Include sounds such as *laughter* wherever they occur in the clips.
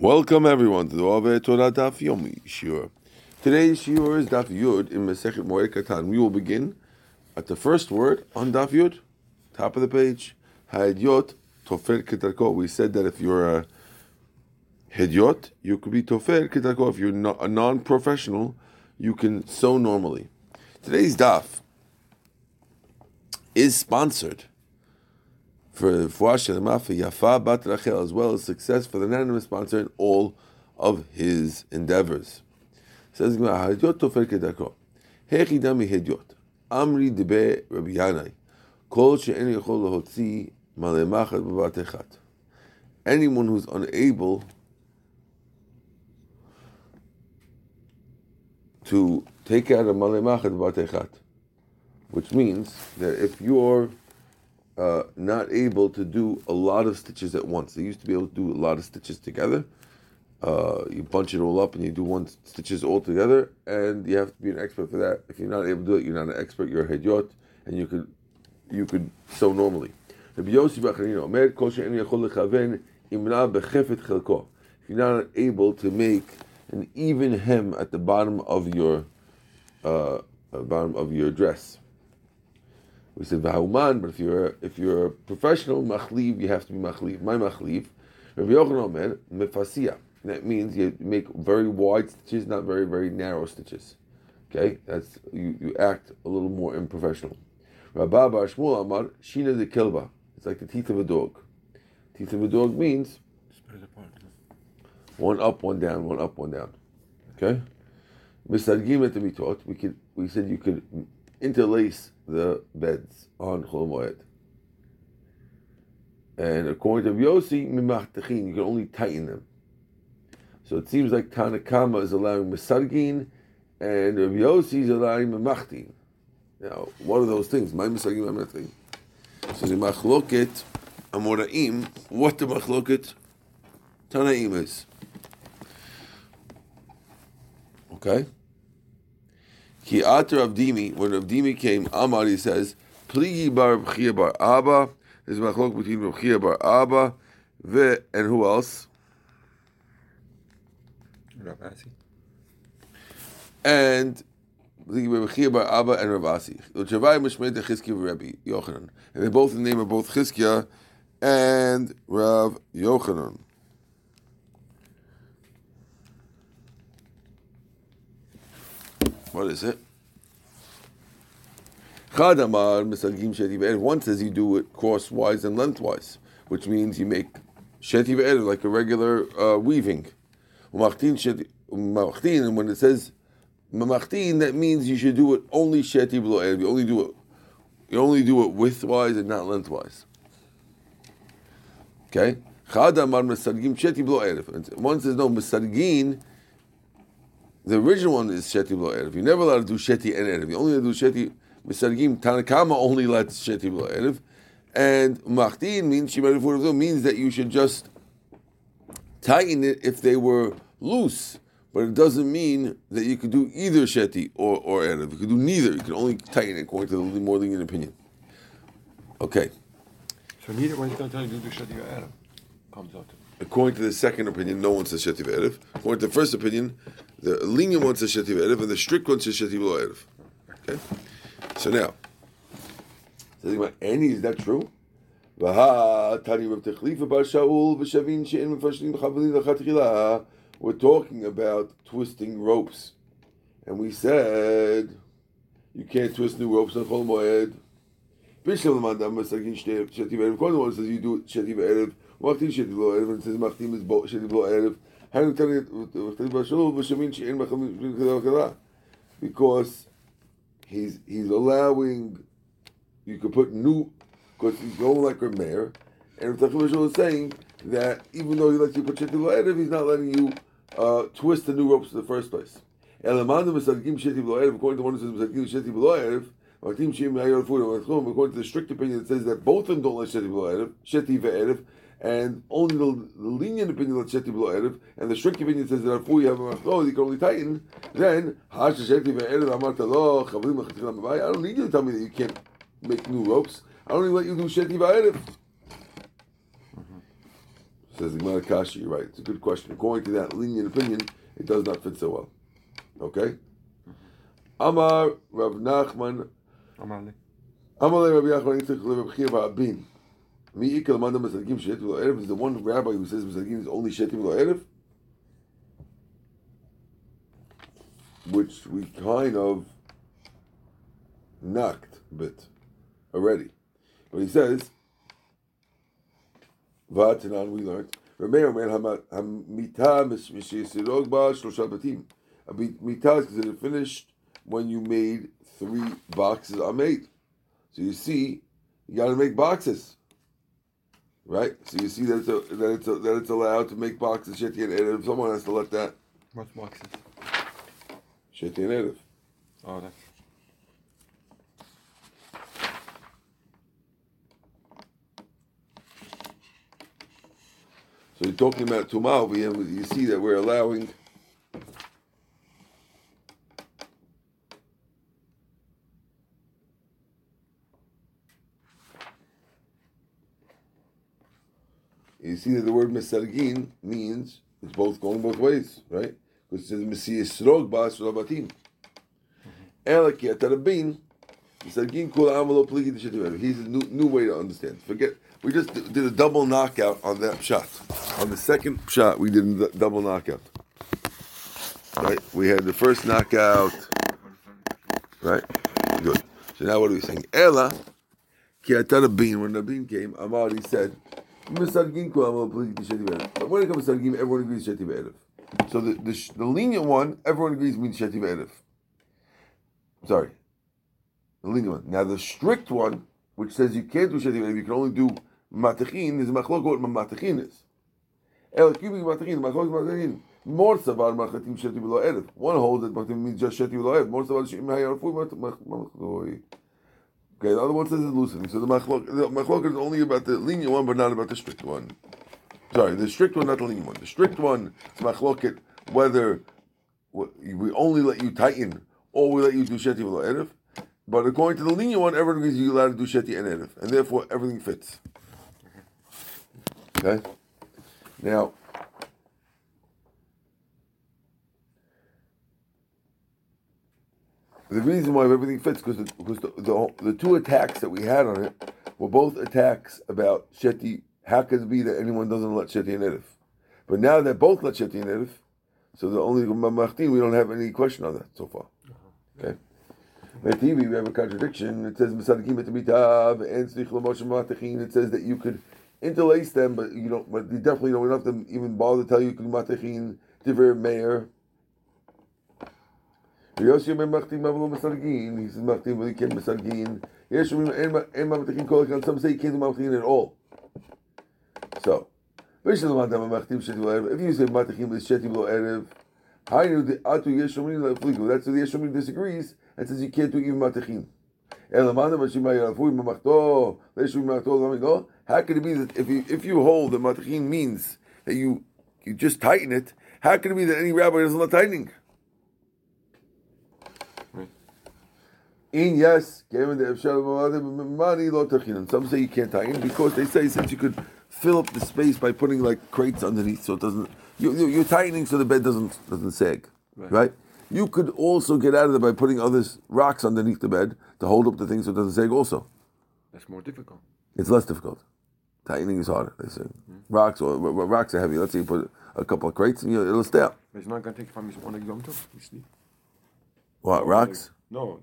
Welcome everyone to the Ove Torah Daf Yomi Shiur. Today's Shiur is Daf Yud in Masechet Moed Katan. We will begin at the first word on Daf Yud, top of the page. Ha'idyot Tofer Ketarko. We said that if you're a Hidyot, you could be Tofer Ketarko. If you're a non-professional, you can sew normally. Today's Daf is sponsored for Fuash Mafa Yafa Bat Rachel, as well as success for the anonymous sponsor in all of his endeavors. Says Tofer Kedako. Hechida mi Hediot. Amri Debe Rabbi Yanai. Kol she'en b'bat echat. Anyone who's unable to take out a malemachat b'bat echat, which means that if you're uh, not able to do a lot of stitches at once. They used to be able to do a lot of stitches together. Uh, you bunch it all up and you do one stitches all together, and you have to be an expert for that. If you're not able to do it, you're not an expert. You're a hedyot, and you could you could sew normally. If you're not able to make an even hem at the bottom of your uh, bottom of your dress, we said v'hauman, but if you're if you're a professional machliv, you have to be machliv. My machliv, Rabbi Yochanan Omer mefasia. That means you make very wide stitches, not very very narrow stitches. Okay, that's you, you act a little more unprofessional. Rabba Bar Shmuel Amar Shina de Kilba. It's like the teeth of a dog. Teeth of a dog means one up, one down, one up, one down. Okay. Misargim mitot. We could we said you could interlace the beds on Chol. And according to Yossi, mimachtachin, you can only tighten them. So it seems like Tanakama is allowing misargin, and Rav Yossi is allowing mimachtin. Now, what are those things? My misargin, my mimachtin. So the machloket amoraim, what the machloket Tanaim is. Okay? Ki ater Avdimi, when Avdimi came, Amar, he says, Pligi bar Bchia bar Abba, there's a machlok between Bchia bar Abba, ve, and who else? And Pligi bar Bchia bar Abba and Ravasi. Uchavai Mishmed Chizkiya Rabbi Yochanan. And they both, the name of both Chizkiya and Rav Yochanan. What is it? Chadamar misagim sheti ve'erev. One says you do it crosswise and lengthwise, which means you make sheti ve'erev like a regular uh, weaving. Umachtin sheti umachtin, and when it says mamachtin, that means you should do it only sheti below erev. You only do it. You only do it widthwise and not lengthwise. Okay. Chadamar misagim sheti below erev. One says no misagin the original one is Sheti Blo Erev. You're never allowed to do Sheti and Erev. You only allowed to do Sheti Misargim. Tanakama only lets Sheti Blo Erev. And Machtin means Shimari means that you should just tighten it if they were loose. But it doesn't mean that you could do either Sheti or, or Erev. You could do neither. You can only tighten it according to the more lenient opinion. Okay. So neither one's going to tell you to do Sheti or Erev. Comes out According to the second opinion, no one says Sheti Erev. According to the first opinion, the lenient one says Sheti Erev, and the strict one says Sheti Erev. Okay? So now, so any is that true? We're talking about twisting ropes. And we said you can't twist new ropes on Chol Moed. Bishlam Lamandam Masakin Sheti Erev. One says you do it Sheti Erev. Machtin Sheti Blo Erev, and says Machtin is Sheti Blo Erev. Because he's he's allowing you could put new because he's going like a mayor, and Tachim is saying that even though he lets you put Blo Erev, he's not letting you uh, twist the new ropes in the first place. According to one who says according to the strict opinion, it says that both of them don't let Sheti Erev, and only the, the lenient opinion lets sheti below erev, and the strict opinion says that therefore you have a machlod, you can only tighten. Then. I don't need you to tell me that you can't make new ropes. I only let you do sheti Erev. Mm-hmm. Says Gemara Kashi, right? It's a good question. According to that lenient opinion, it does not fit so well. Okay. Mm-hmm. Amar Rav Nachman. Amar Amar Rav Nachman Yitzchak Rav Chiva Abin. Mi'ikal is the one rabbi who says Masakim is only Shetim Lo Erev, which we kind of knocked a bit already. But he says, Vatanan, we learned, Rameir Man Hamita Mishesirog Ba Shloshabatim. A mita is considered finished when you made three boxes are made. So you see, you got to make boxes right? So you see that it's a, that it's a, that it's allowed to make boxes. Sheti and Erev. Someone has to let that What's boxes? Sheti and Erev. Oh, that's... So you're talking about Tumah over here. You see that we're allowing. See that the word Mesargin means it's both going both ways, right? Because it says Mesias Srog Bas Rabatim. Mm-hmm. Ela ki atarabin, Mesargin kul amalo pligi t'shetim. He's a new, new way to understand. Forget, we just did a double knockout on that shot. On the second shot, we did a double knockout. Right? We had the first knockout. Right? Good. So now what are we saying? Ela, ki atarabin, when the bean came, Amar, he said, Misargin kul amalo pligi t'shetim. But when it comes to Sargim, everyone agrees Sheti Be'erev. So the, the, the lenient one, everyone agrees means Sheti Be'erev. Sorry. The lenient one. Now the strict one, which says you can't do Sheti Be'erev, you can only do Matachin, is machlok what Matachin is. El Kibi Matachin, machlok Matachin. More savar machatim Sheti Be'lo Erev. One holds that Matachin means just Sheti Be'lo Erev. More savar Sheti Be'lo Okay, the other one says it's loosening. So the machlok, machlok is only about the lenient one, but not about the strict one. Sorry, the strict one, not the lenient one. The strict one is machloket whether we only let you tighten or we let you do sheti v'lo erev. But according to the lenient one, everyone is allowed to do sheti and erev, and therefore everything fits. Okay. Now, the reason why everything fits because the, because the, the the two attacks that we had on it were both attacks about sheti how could it be that anyone doesn't let Sheti and Edif? But now they're both let Sheti and Edif, so the only we don't have any question on that so far. Uh-huh. Okay? TV, we have a contradiction. It says and Slich Matachin. It says that you could interlace them, but you don't. But you definitely don't have to even bother to tell you Matachin, Diver Yoshi Machtim Mavlo Mesargin. He says Machtim, but he can't Mesargin. Yes, and Matachin Kolak. Some say do Matachin at all. So, if you say Matachim is Sheti Lo Erev, Hainu the Atu Yeshomim Lefligu. That's where the Yeshomim disagrees and says you can't do even Matachim. How could it be that if you if you hold that Matachim means that you you just tighten it, how could it be that any rabbi doesn't let tightening? In yes, given the money. Some say you can't tighten because they say since you could fill up the space by putting like crates underneath so it doesn't. You, you, you're tightening so the bed doesn't doesn't sag, right. right? You could also get out of it by putting other rocks underneath the bed to hold up the thing so it doesn't sag. Also, That's more difficult. it's less difficult. Tightening is harder. They say hmm. rocks or rocks are heavy. Let's say you put a couple of crates and you, it'll stay up. It's not going to take from his one Tov. You sleep. What rocks? No,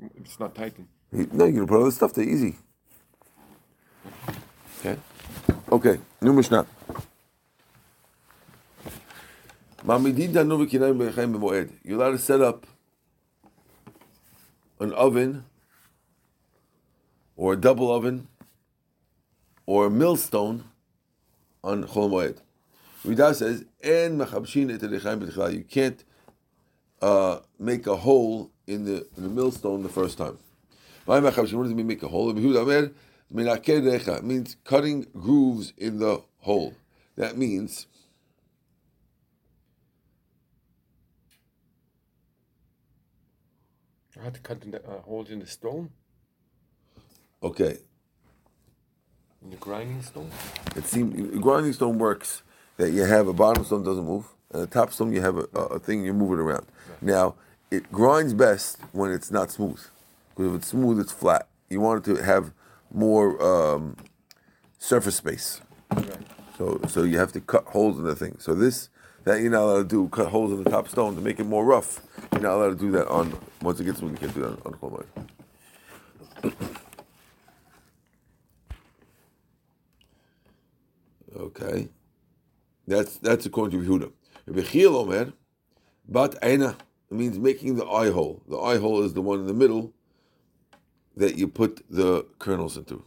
it's not tightened. No, you can put all other stuff there easy. Okay. Okay. New Mishnah. Mamidin danu v'kinayim b'chaim b'moed. You're allowed to set up an oven or a double oven or a millstone on Chol Moed. Rida says, "En machabshin et elechaim b'tchila." You can't uh, make a hole in the, in the millstone the first time. What does it mean make a hole? It means cutting grooves in the hole. That means I had to cut in the, uh, holes in the stone. okay. In the grinding stone? It seems grinding stone works that you have a bottom stone doesn't move, and the top stone you have a, a, a thing you move it around. Now it grinds best when it's not smooth, because if it's smooth, it's flat. You want it to have more um, surface space. So so you have to cut holes in the thing. So this that you're not allowed to do, cut holes in the top stone to make it more rough. You're not allowed to do that on once it gets smooth. You can't do that on Chol Moed. *coughs* Okay, that's that's according to Yehuda. Rabbi Chiel Omer, bat eina. It means making the eye hole. The eye hole is the one in the middle that you put the kernels into.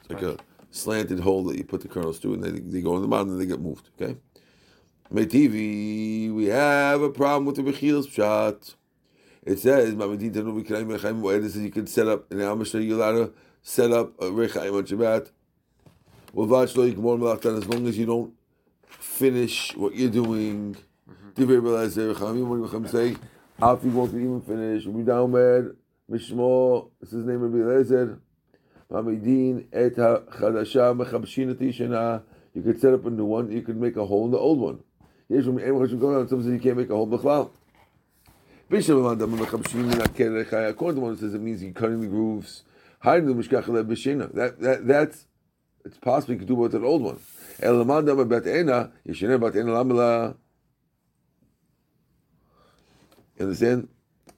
It's like a slanted hole that you put the kernels to, and they, they go in the bottom and they get moved. Okay. Meitivi, we have a problem with the Bechiel's shot. It says, "Mamadin tanu v'kirayim rechaim moed." It says you can set up in Al Mishnah. You're allowed to set up a rechaim on Shabbat. Well, lo yigmor melachtan as long as you don't finish what you're doing. Mm-hmm. Divrei b'lezer rechamim. What do you say? Afi won't even finish. We down bad. Mishmo. Is his name Rabbi Lezer. Mamidin et chadasha mechabshin shena. You could set up a new one. You could make a hole in the old one. Yes, when anyone should go down, some says you can't make a hole b'chlal. Bishop According to one says it means you're cutting the grooves, hiding the mishkach b'shena. That that that's it's possible you could do with an old one. Elamad dama bat ena yeshena bat ena lamela. You understand?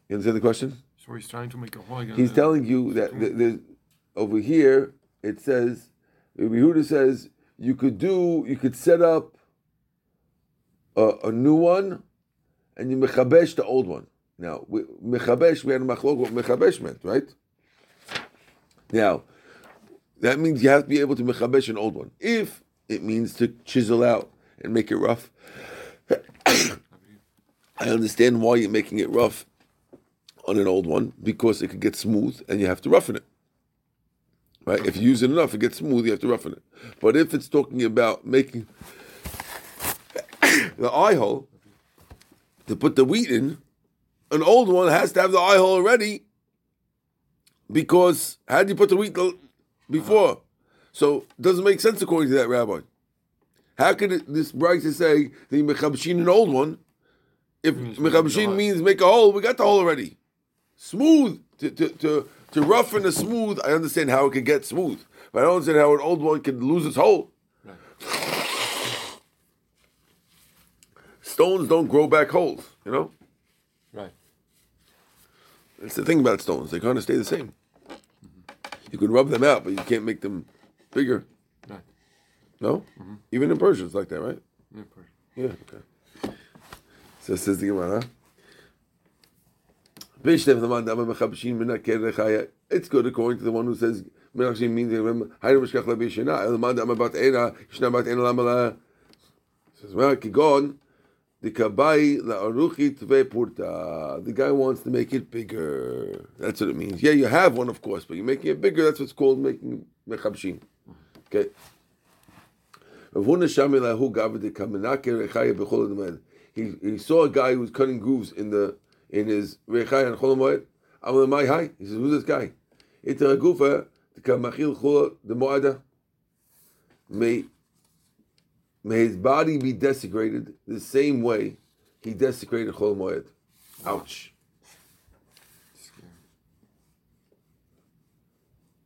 You understand the question? So he's trying to make a again. He's telling you that the, the, over here it says, Yehuda says you could do, you could set up a, a new one, and you mechabesh the old one. Now, mechabesh, we had a machlok what mechabesh meant, right? Now, that means you have to be able to mechabesh an old one. If it means to chisel out and make it rough, I understand why you're making it rough on an old one because it could get smooth and you have to roughen it. Right? If you use it enough, it gets smooth. You have to roughen it. But if it's talking about making *coughs* the eye hole to put the wheat in, an old one has to have the eye hole already because how did you put the wheat before? So it doesn't make sense according to that rabbi. How could it, this Bryce say that you mechabshin an old one? If mechabshin means make a hole, we got the hole already. Smooth to, to, to, to roughen a smooth, I understand how it could get smooth, but I don't understand how an old one could lose its hole. Stones don't grow back holes, you know. Right. That's the thing about stones; they kind of stay the same. You can rub them out, but you can't make them bigger. Right. No, even in Persia, it's like that, right? Yeah. Okay. So says the Gemara. Bishlev the man dama mechabshin minaker rechaya. It's good according to the one who says menachshin means hayre mishkach lebishina. El man dama bat ena shna bat ena lamala. Says well kigon the kabai la aruchit purta. The guy wants to make it bigger. That's what it means. Yeah, you have one, of course, but you're making it bigger. That's what's called making mechabshin. Okay. He, he saw a guy who was cutting grooves in the in his rechai and cholamoed. Amal my hi. He says, "Who's this guy?" It's a gufa the kamachil chula the moada. May may his body be desecrated the same way he desecrated cholamoed. Ouch.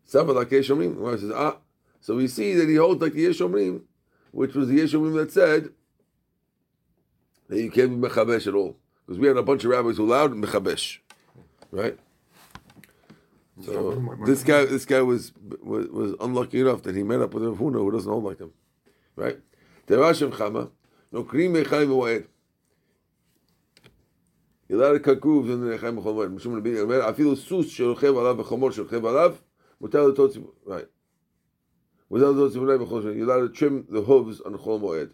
Saba like Yeshomrim. says, ah. So we see that he holds like the Yeshomrim, which was the Yeshomrim that said that you can't be mechabesh at all. Because we had a bunch of rabbis who allowed mechabesh, right? So this guy, this guy was, was was unlucky enough that he met up with a Huna who doesn't hold like him, right? Terashim chama, no krim moed. You're allowed to cut grooves in the nechayim moed. Mishum lebi omer afilu sus sherochev alav v'chomor sherochev alav mutar letotzi right. Without those you're allowed to trim the hooves on the chol moed.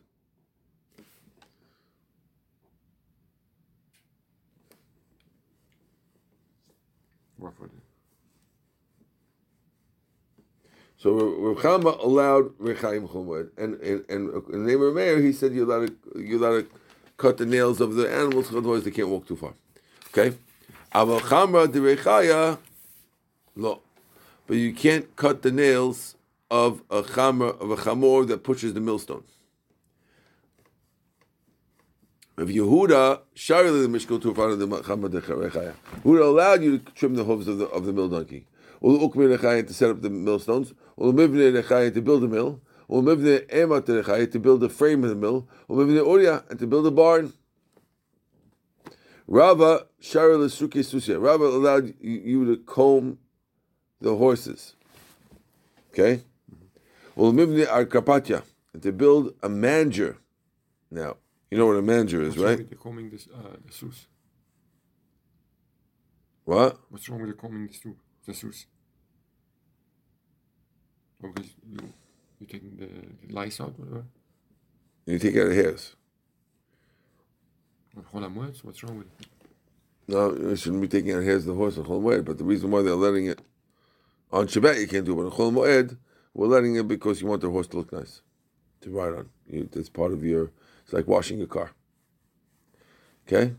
So Rav Chama allowed Rechaim Chumad, and and and in the name of Meir, he said you allowed to you allowed to cut the nails of the animals, otherwise they can't walk too far. Okay, Aval Chamra de Rechaya, no, but you can't cut the nails of a chamor of a chamor that pushes the millstone. Of Yehuda, Shari the Mishkal to front of the chamor de Rechaya. Yehuda allowed you to trim the hooves of the of the mill donkey. Ul ukmir Rechaya to set up the millstones. Ul mivne Rechaya to build a mill. Ul mivne emat Rechaya to build a frame of the mill. Ul mivne Uria and to build a barn. Rava Shari Lesuke Susia. Rava allowed you, to comb the horses. Okay? Arkapatia and to build a manger. Now, you know what a manger is, What's wrong right? with the combing this, uh, the soos? What? What's wrong with the combing the, the? Oh, because you, you're taking the, uh, the lice out, whatever. You take out the hairs. Or Chol HaMoed, what's wrong with it? No, you shouldn't be taking out hairs of the horse on Chol Moed, but the reason why they're letting it on Shabbat you can't do it, but on Chol Moed, we're letting it because you want the horse to look nice, to ride on. You, that's part of your, it's like washing your car. Okay?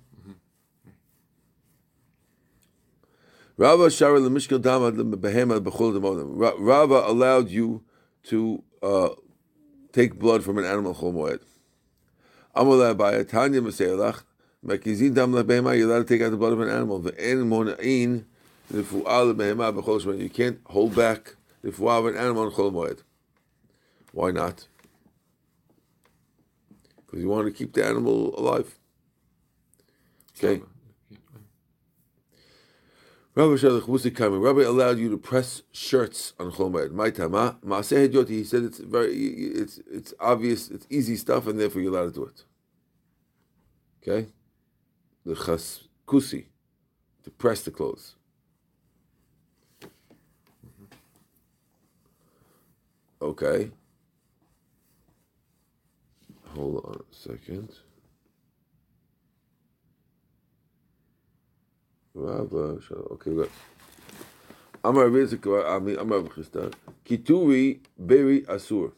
Rava Shara Bechol Demodim. Rava allowed you to uh, take blood from an animal Chol Moed. Abaya Tanya Maseilach Mekizin Dam Lebehema. You're allowed to take out the blood of an animal. Ve'en Monain Lefu'al Lebehema Bechol Shemon. You can't hold back the fu'al of an animal Chol Moed. Why not? Because you want to keep the animal alive. Okay. Rabbi Shalach Musi Kami. Rabbi allowed you to press shirts on Chol Moed. My tama Maaseh Hedyoti. He said it's very, it's it's obvious, it's easy stuff, and therefore you're allowed to do it. Okay, the chas kusi to press the clothes. Okay. Hold on a second. Rabba, Shalom. okay, good. Amar Rizika, I mean, Amar Chisda. Kituri beri asur.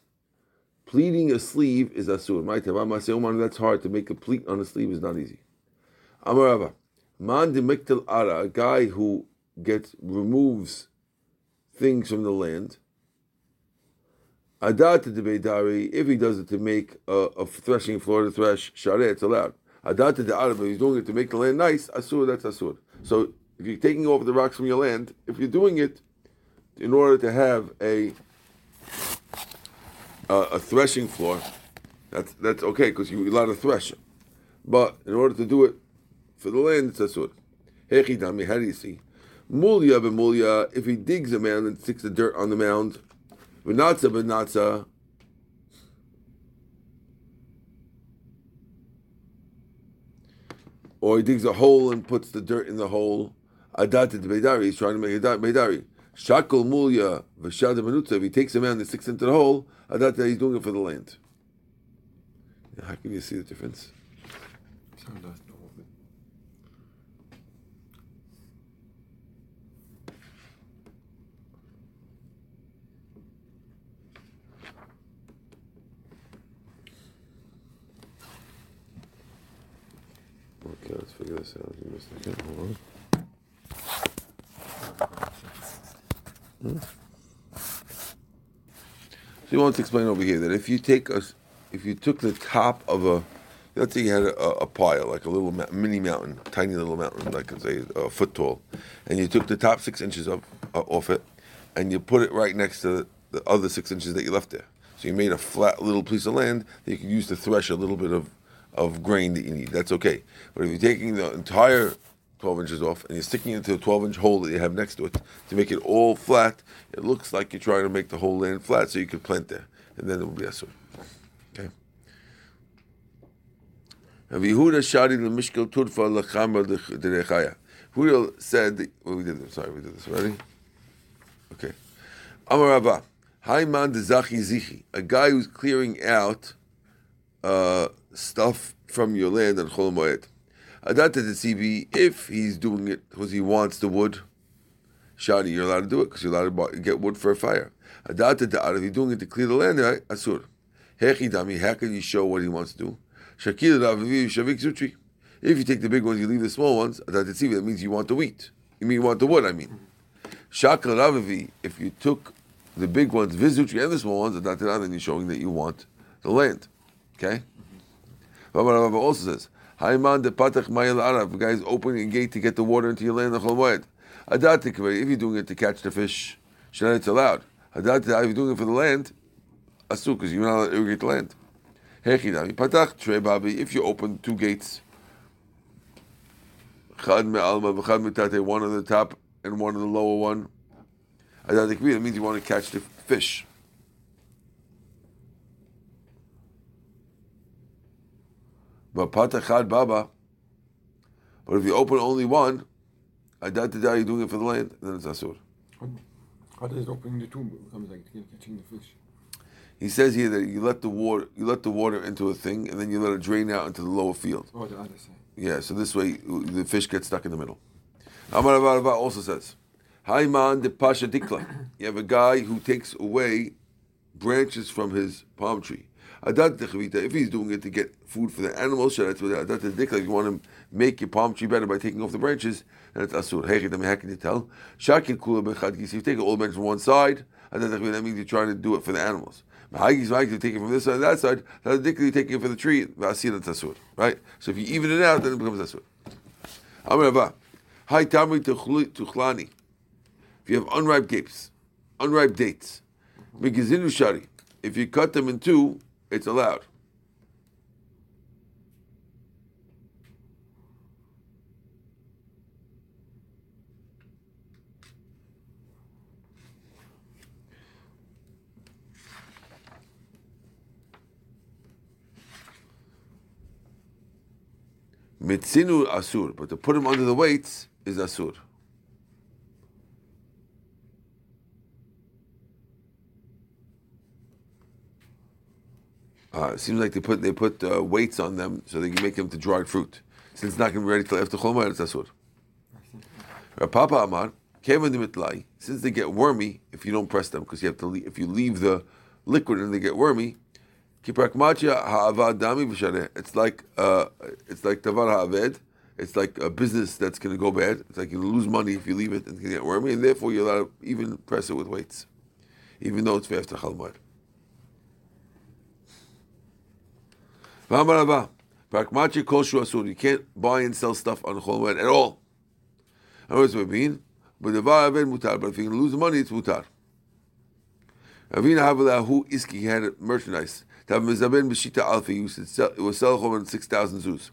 Pleating a sleeve is asur. My tavam say, oh, Oman, that's hard to make a pleat on a sleeve is not easy. Amar Rabba. Man de ara, a guy who gets removes things from the land. Adat de beidari, if he does it to make a, a threshing floor to thresh, share, it's allowed. Adat de ara, but he's doing it to make the land nice, asur, that's asur. So if you're taking off the rocks from your land, if you're doing it in order to have a a, a threshing floor, that's that's okay because you're allowed to thresh. But in order to do it for the land, it's asur. Hechidami, how do you see? Mulya b'mulya, if he digs a mound and sticks the dirt on the mound, v'natza b'natza, or he digs a hole and puts the dirt in the hole, adat de beidari, he's trying to make a beidari. Shakol mulya benutza, if he takes a mound and sticks into the hole, adat he's doing it for the land. How can you see the difference? Zo, Okay, let's figure this out. Give me a second. Hold on. Hmm? So you want to explain over here that if you take a, if you took the top of a, let's say you had a, a pile, like a little ma- mini mountain, tiny little mountain, like say a foot tall, and you took the top six inches of, uh, off it, and you put it right next to the, the other six inches that you left there. So you made a flat little piece of land that you can use to thresh a little bit of, of grain that you need. That's okay. But if you're taking the entire 12 inches off and you're sticking it into a 12 inch hole that you have next to it to make it all flat, it looks like you're trying to make the whole land flat so you can plant there. And then it will be asur. Okay. Rav Yehuda shari l'mishkel turfa l'chama d'rechaya. Yehuda said, well, we did this, sorry, we did this already. Okay. Amar Rabba, Haiman de Zachi Zichi, a guy who's clearing out uh, stuff from your land on Chol Moed. Adata de Tzivi, if he's doing it because he wants the wood, Shani, you're allowed to do it because you're allowed to get wood for a fire. Adata de if you're doing it to clear the land? Asur. Hechi dami, how can you show what he wants to do? Shakil Raviv Shavik Zutri. If you take the big ones, you leave the small ones, Adata de Tzivi, that means you want the wheat. You mean you want the wood, I mean. Shakal Ravivi, if you took the big ones, Vizuchi, and the small ones, then you're showing that you want the land. Okay? Rabbi also says, Haiman de patach mayel arav. The guy is opening a gate to get the water into your land. The chol Adatik, if you're doing it to catch the fish, then it's allowed. If you're doing it for the land, asu, because you're not allowed to irrigate the land. Hechidami patach trei babi. If you open two gates, chad me'alma v'chad me'tate, one on the top and one on the lower one. That means you want to catch the fish. But patachad baba. But if you open only one, I doubt that you're doing it for the land, then it's asur. How does opening the tomb become like catching the fish? He says here that you let the water you let the water into a thing and then you let it drain out into the lower field. Oh, the other side. Yeah, so this way the fish gets stuck in the middle. Amar also says, Haiman de Pasha Dikla. You have a guy who takes away branches from his palm tree. If he's doing it to get food for the animals, adat if you want to make your palm tree better by taking off the branches, then it's asur. How can you tell? If you take all the branches from one side, that means you're trying to do it for the animals. If you take it from this side and that side, you're taking it for the tree, right? So if you even it out, then it becomes asur. Hi tamri tuchlani. If you have unripe grapes, unripe dates, if you cut them in two, it's allowed. Mitzinu asur, but to put him under the weights is asur. Uh, it seems like they put they put uh, weights on them so they can make them to dried fruit. Since it's not going to be ready till after Chol it's asur. Papa Amar, Kevin since they get wormy if you don't press them, because you have to leave, if you leave the liquid and they get wormy, it's like uh, it's like tavar ha'aved. It's like a business that's going to go bad. It's like you lose money if you leave it and it's going to get wormy, and therefore you're allowed to even press it with weights, even though it's after chalmar. You can't buy and sell stuff on Chol at all. I know what it mean, but the mutar. But if you lose money, it's mutar. Havalahu Iski had merchandise. Tav Mezaben B'Shita Alfi sell, it was sell Chomed six thousand zuz.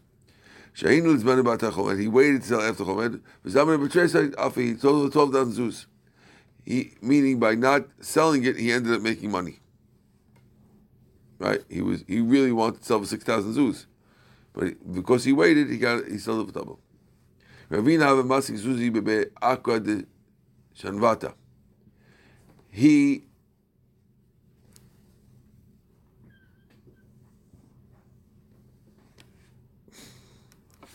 Shahin Lizman about Chomed. He waited to sell after Chomed. Mezaben B'Tresa Alfi. He sold twelve thousand zuz. He meaning by not selling it, he ended up making money. Right? He was he really wanted to sell for six thousand zuz, but because he waited, he got he sold it for double. Shanvata. He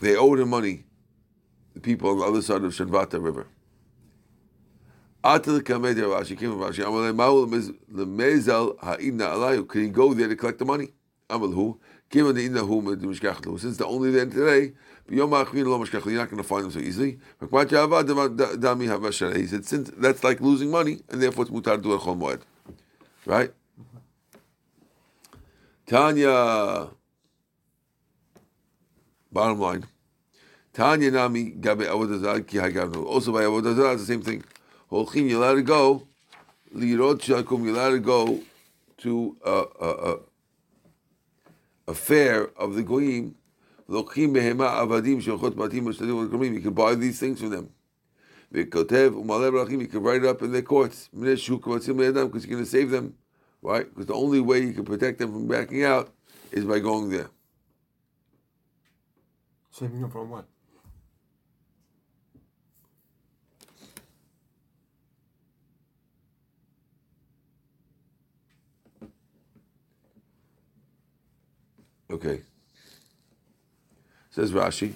they owed him money. The people on the other side of Shanvata River. The Kamed Rashi came from Rashi. Amalei Maul Alayu. Can he go there to collect the money? Amal who? Given the Inna. Since they're only there today. You're not going to find them so easily. He said, since that's like losing money, and therefore it's mutar a chol moed. Right? Tanya. Bottom line. Tanya Nami Gabe Avodazar Ki Hagavnu. Also by Avodazar, it's the same thing. Holchim, you let it go. Lirot shakum, you let it go to a, a, a, fair of the goyim. Lochim behema avadim shochet batim mashtadim You can buy these things from them. V'kotev umalev rachim. You can write it up in their courts. Because you're going to save them, right? Because the only way you can protect them from backing out is by going there. Saving them from what? Okay. Says Rashi.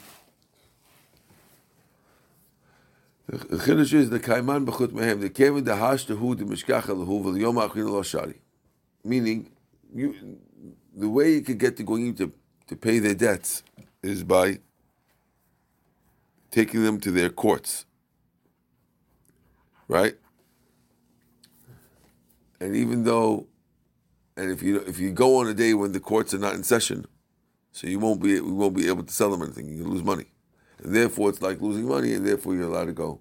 The chiddush is the kaiman b'chut mehem. The kevin the hash the hu the mishkach hu v'liyom achin lo shari. Meaning, you, the way you could get the going to to pay their debts is by taking them to their courts. Right? and even though, and if you if you go on a day when the courts are not in session, so you won't be we won't be able to sell them anything. You lose money, and therefore it's like losing money, and therefore you're allowed to go.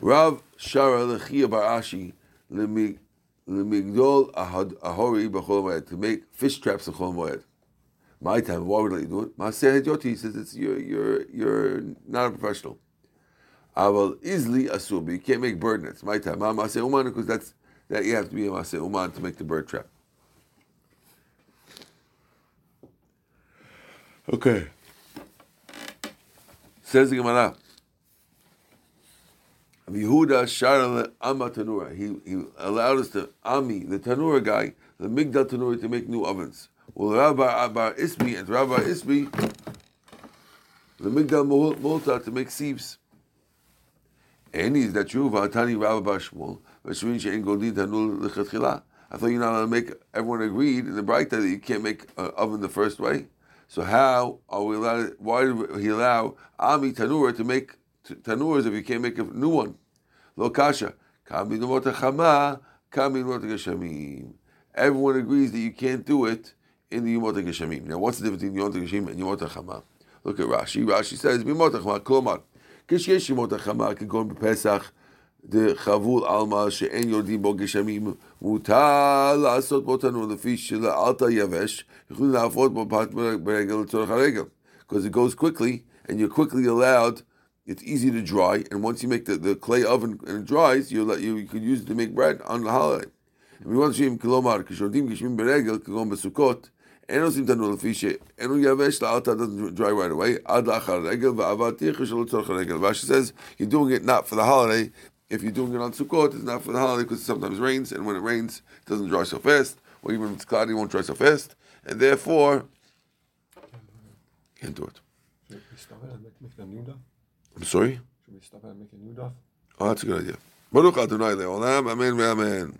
Rav Shara Lechia Barashi Lemigdol Ahori B'chol to make fish traps Chol Moed. My time, why would I do it? Maaseh Hedjoti says it's you're you're you're not a professional. Aval isli asur, but you can't make bird nets. My time, Maaseh Uman because that's that you have to be a Maaseh Uman to make the bird trap. Okay. Says the Gemara. Yehuda Shara Amma Tanura. He he allowed us to Ami, the Tanura guy, the Migdal Tanura, to make new ovens. Well, Rabbi Bar Ismi and Rabbi Ismi, the Migdal Multa to make sieves. And is that true? Vatani Rabbi I thought you're not going to make everyone agreed in the bright that you can't make an oven the first way. So how are we allowed? Why did he allow ami tanur to make tanurs if you can't make a new one? Lo kasha kami chama kami geshamim. Everyone agrees that you can't do it in the Yomot Geshamim. Now, what's the difference between Yomot and Yomot Look at Rashi. Rashi says, "Bimot Chama, Klomar, Kishesh Yomot Chama, Kigon דחבול עלמא שאין יורדים בו גשמים, מותר לעשות בו תנור לפי שלאלתא יבש, יכולים לעבוד בו פת ברגל לצורך הרגל. Because it goes quickly, and you're quickly allowed, it's easy to dry, and once you make the, the clay oven and it dries, you let you, you could use it to make bread on the holiday. And we want to see him kilomar, כשיורדים גשמים ברגל, כגון בסוכות, אין עושים תנור לפי שאינו יבש, לאלתא doesn't dry right away, עד לאחר הרגל, ועבד תיכר שלא צורך הרגל. Rashi says, you're doing it not for the holiday, if you're doing it on Sukkot, it's not for the holiday because it sometimes rains, and when it rains, it doesn't dry so fast, or even if it's cloudy, it won't dry so fast, and therefore, can't do it. Should we stop it and make, a new daf? I'm sorry? Should we stop it and make a new daf? Oh, that's a good idea. Baruch Adonai Le'olam, Amen ve'amen.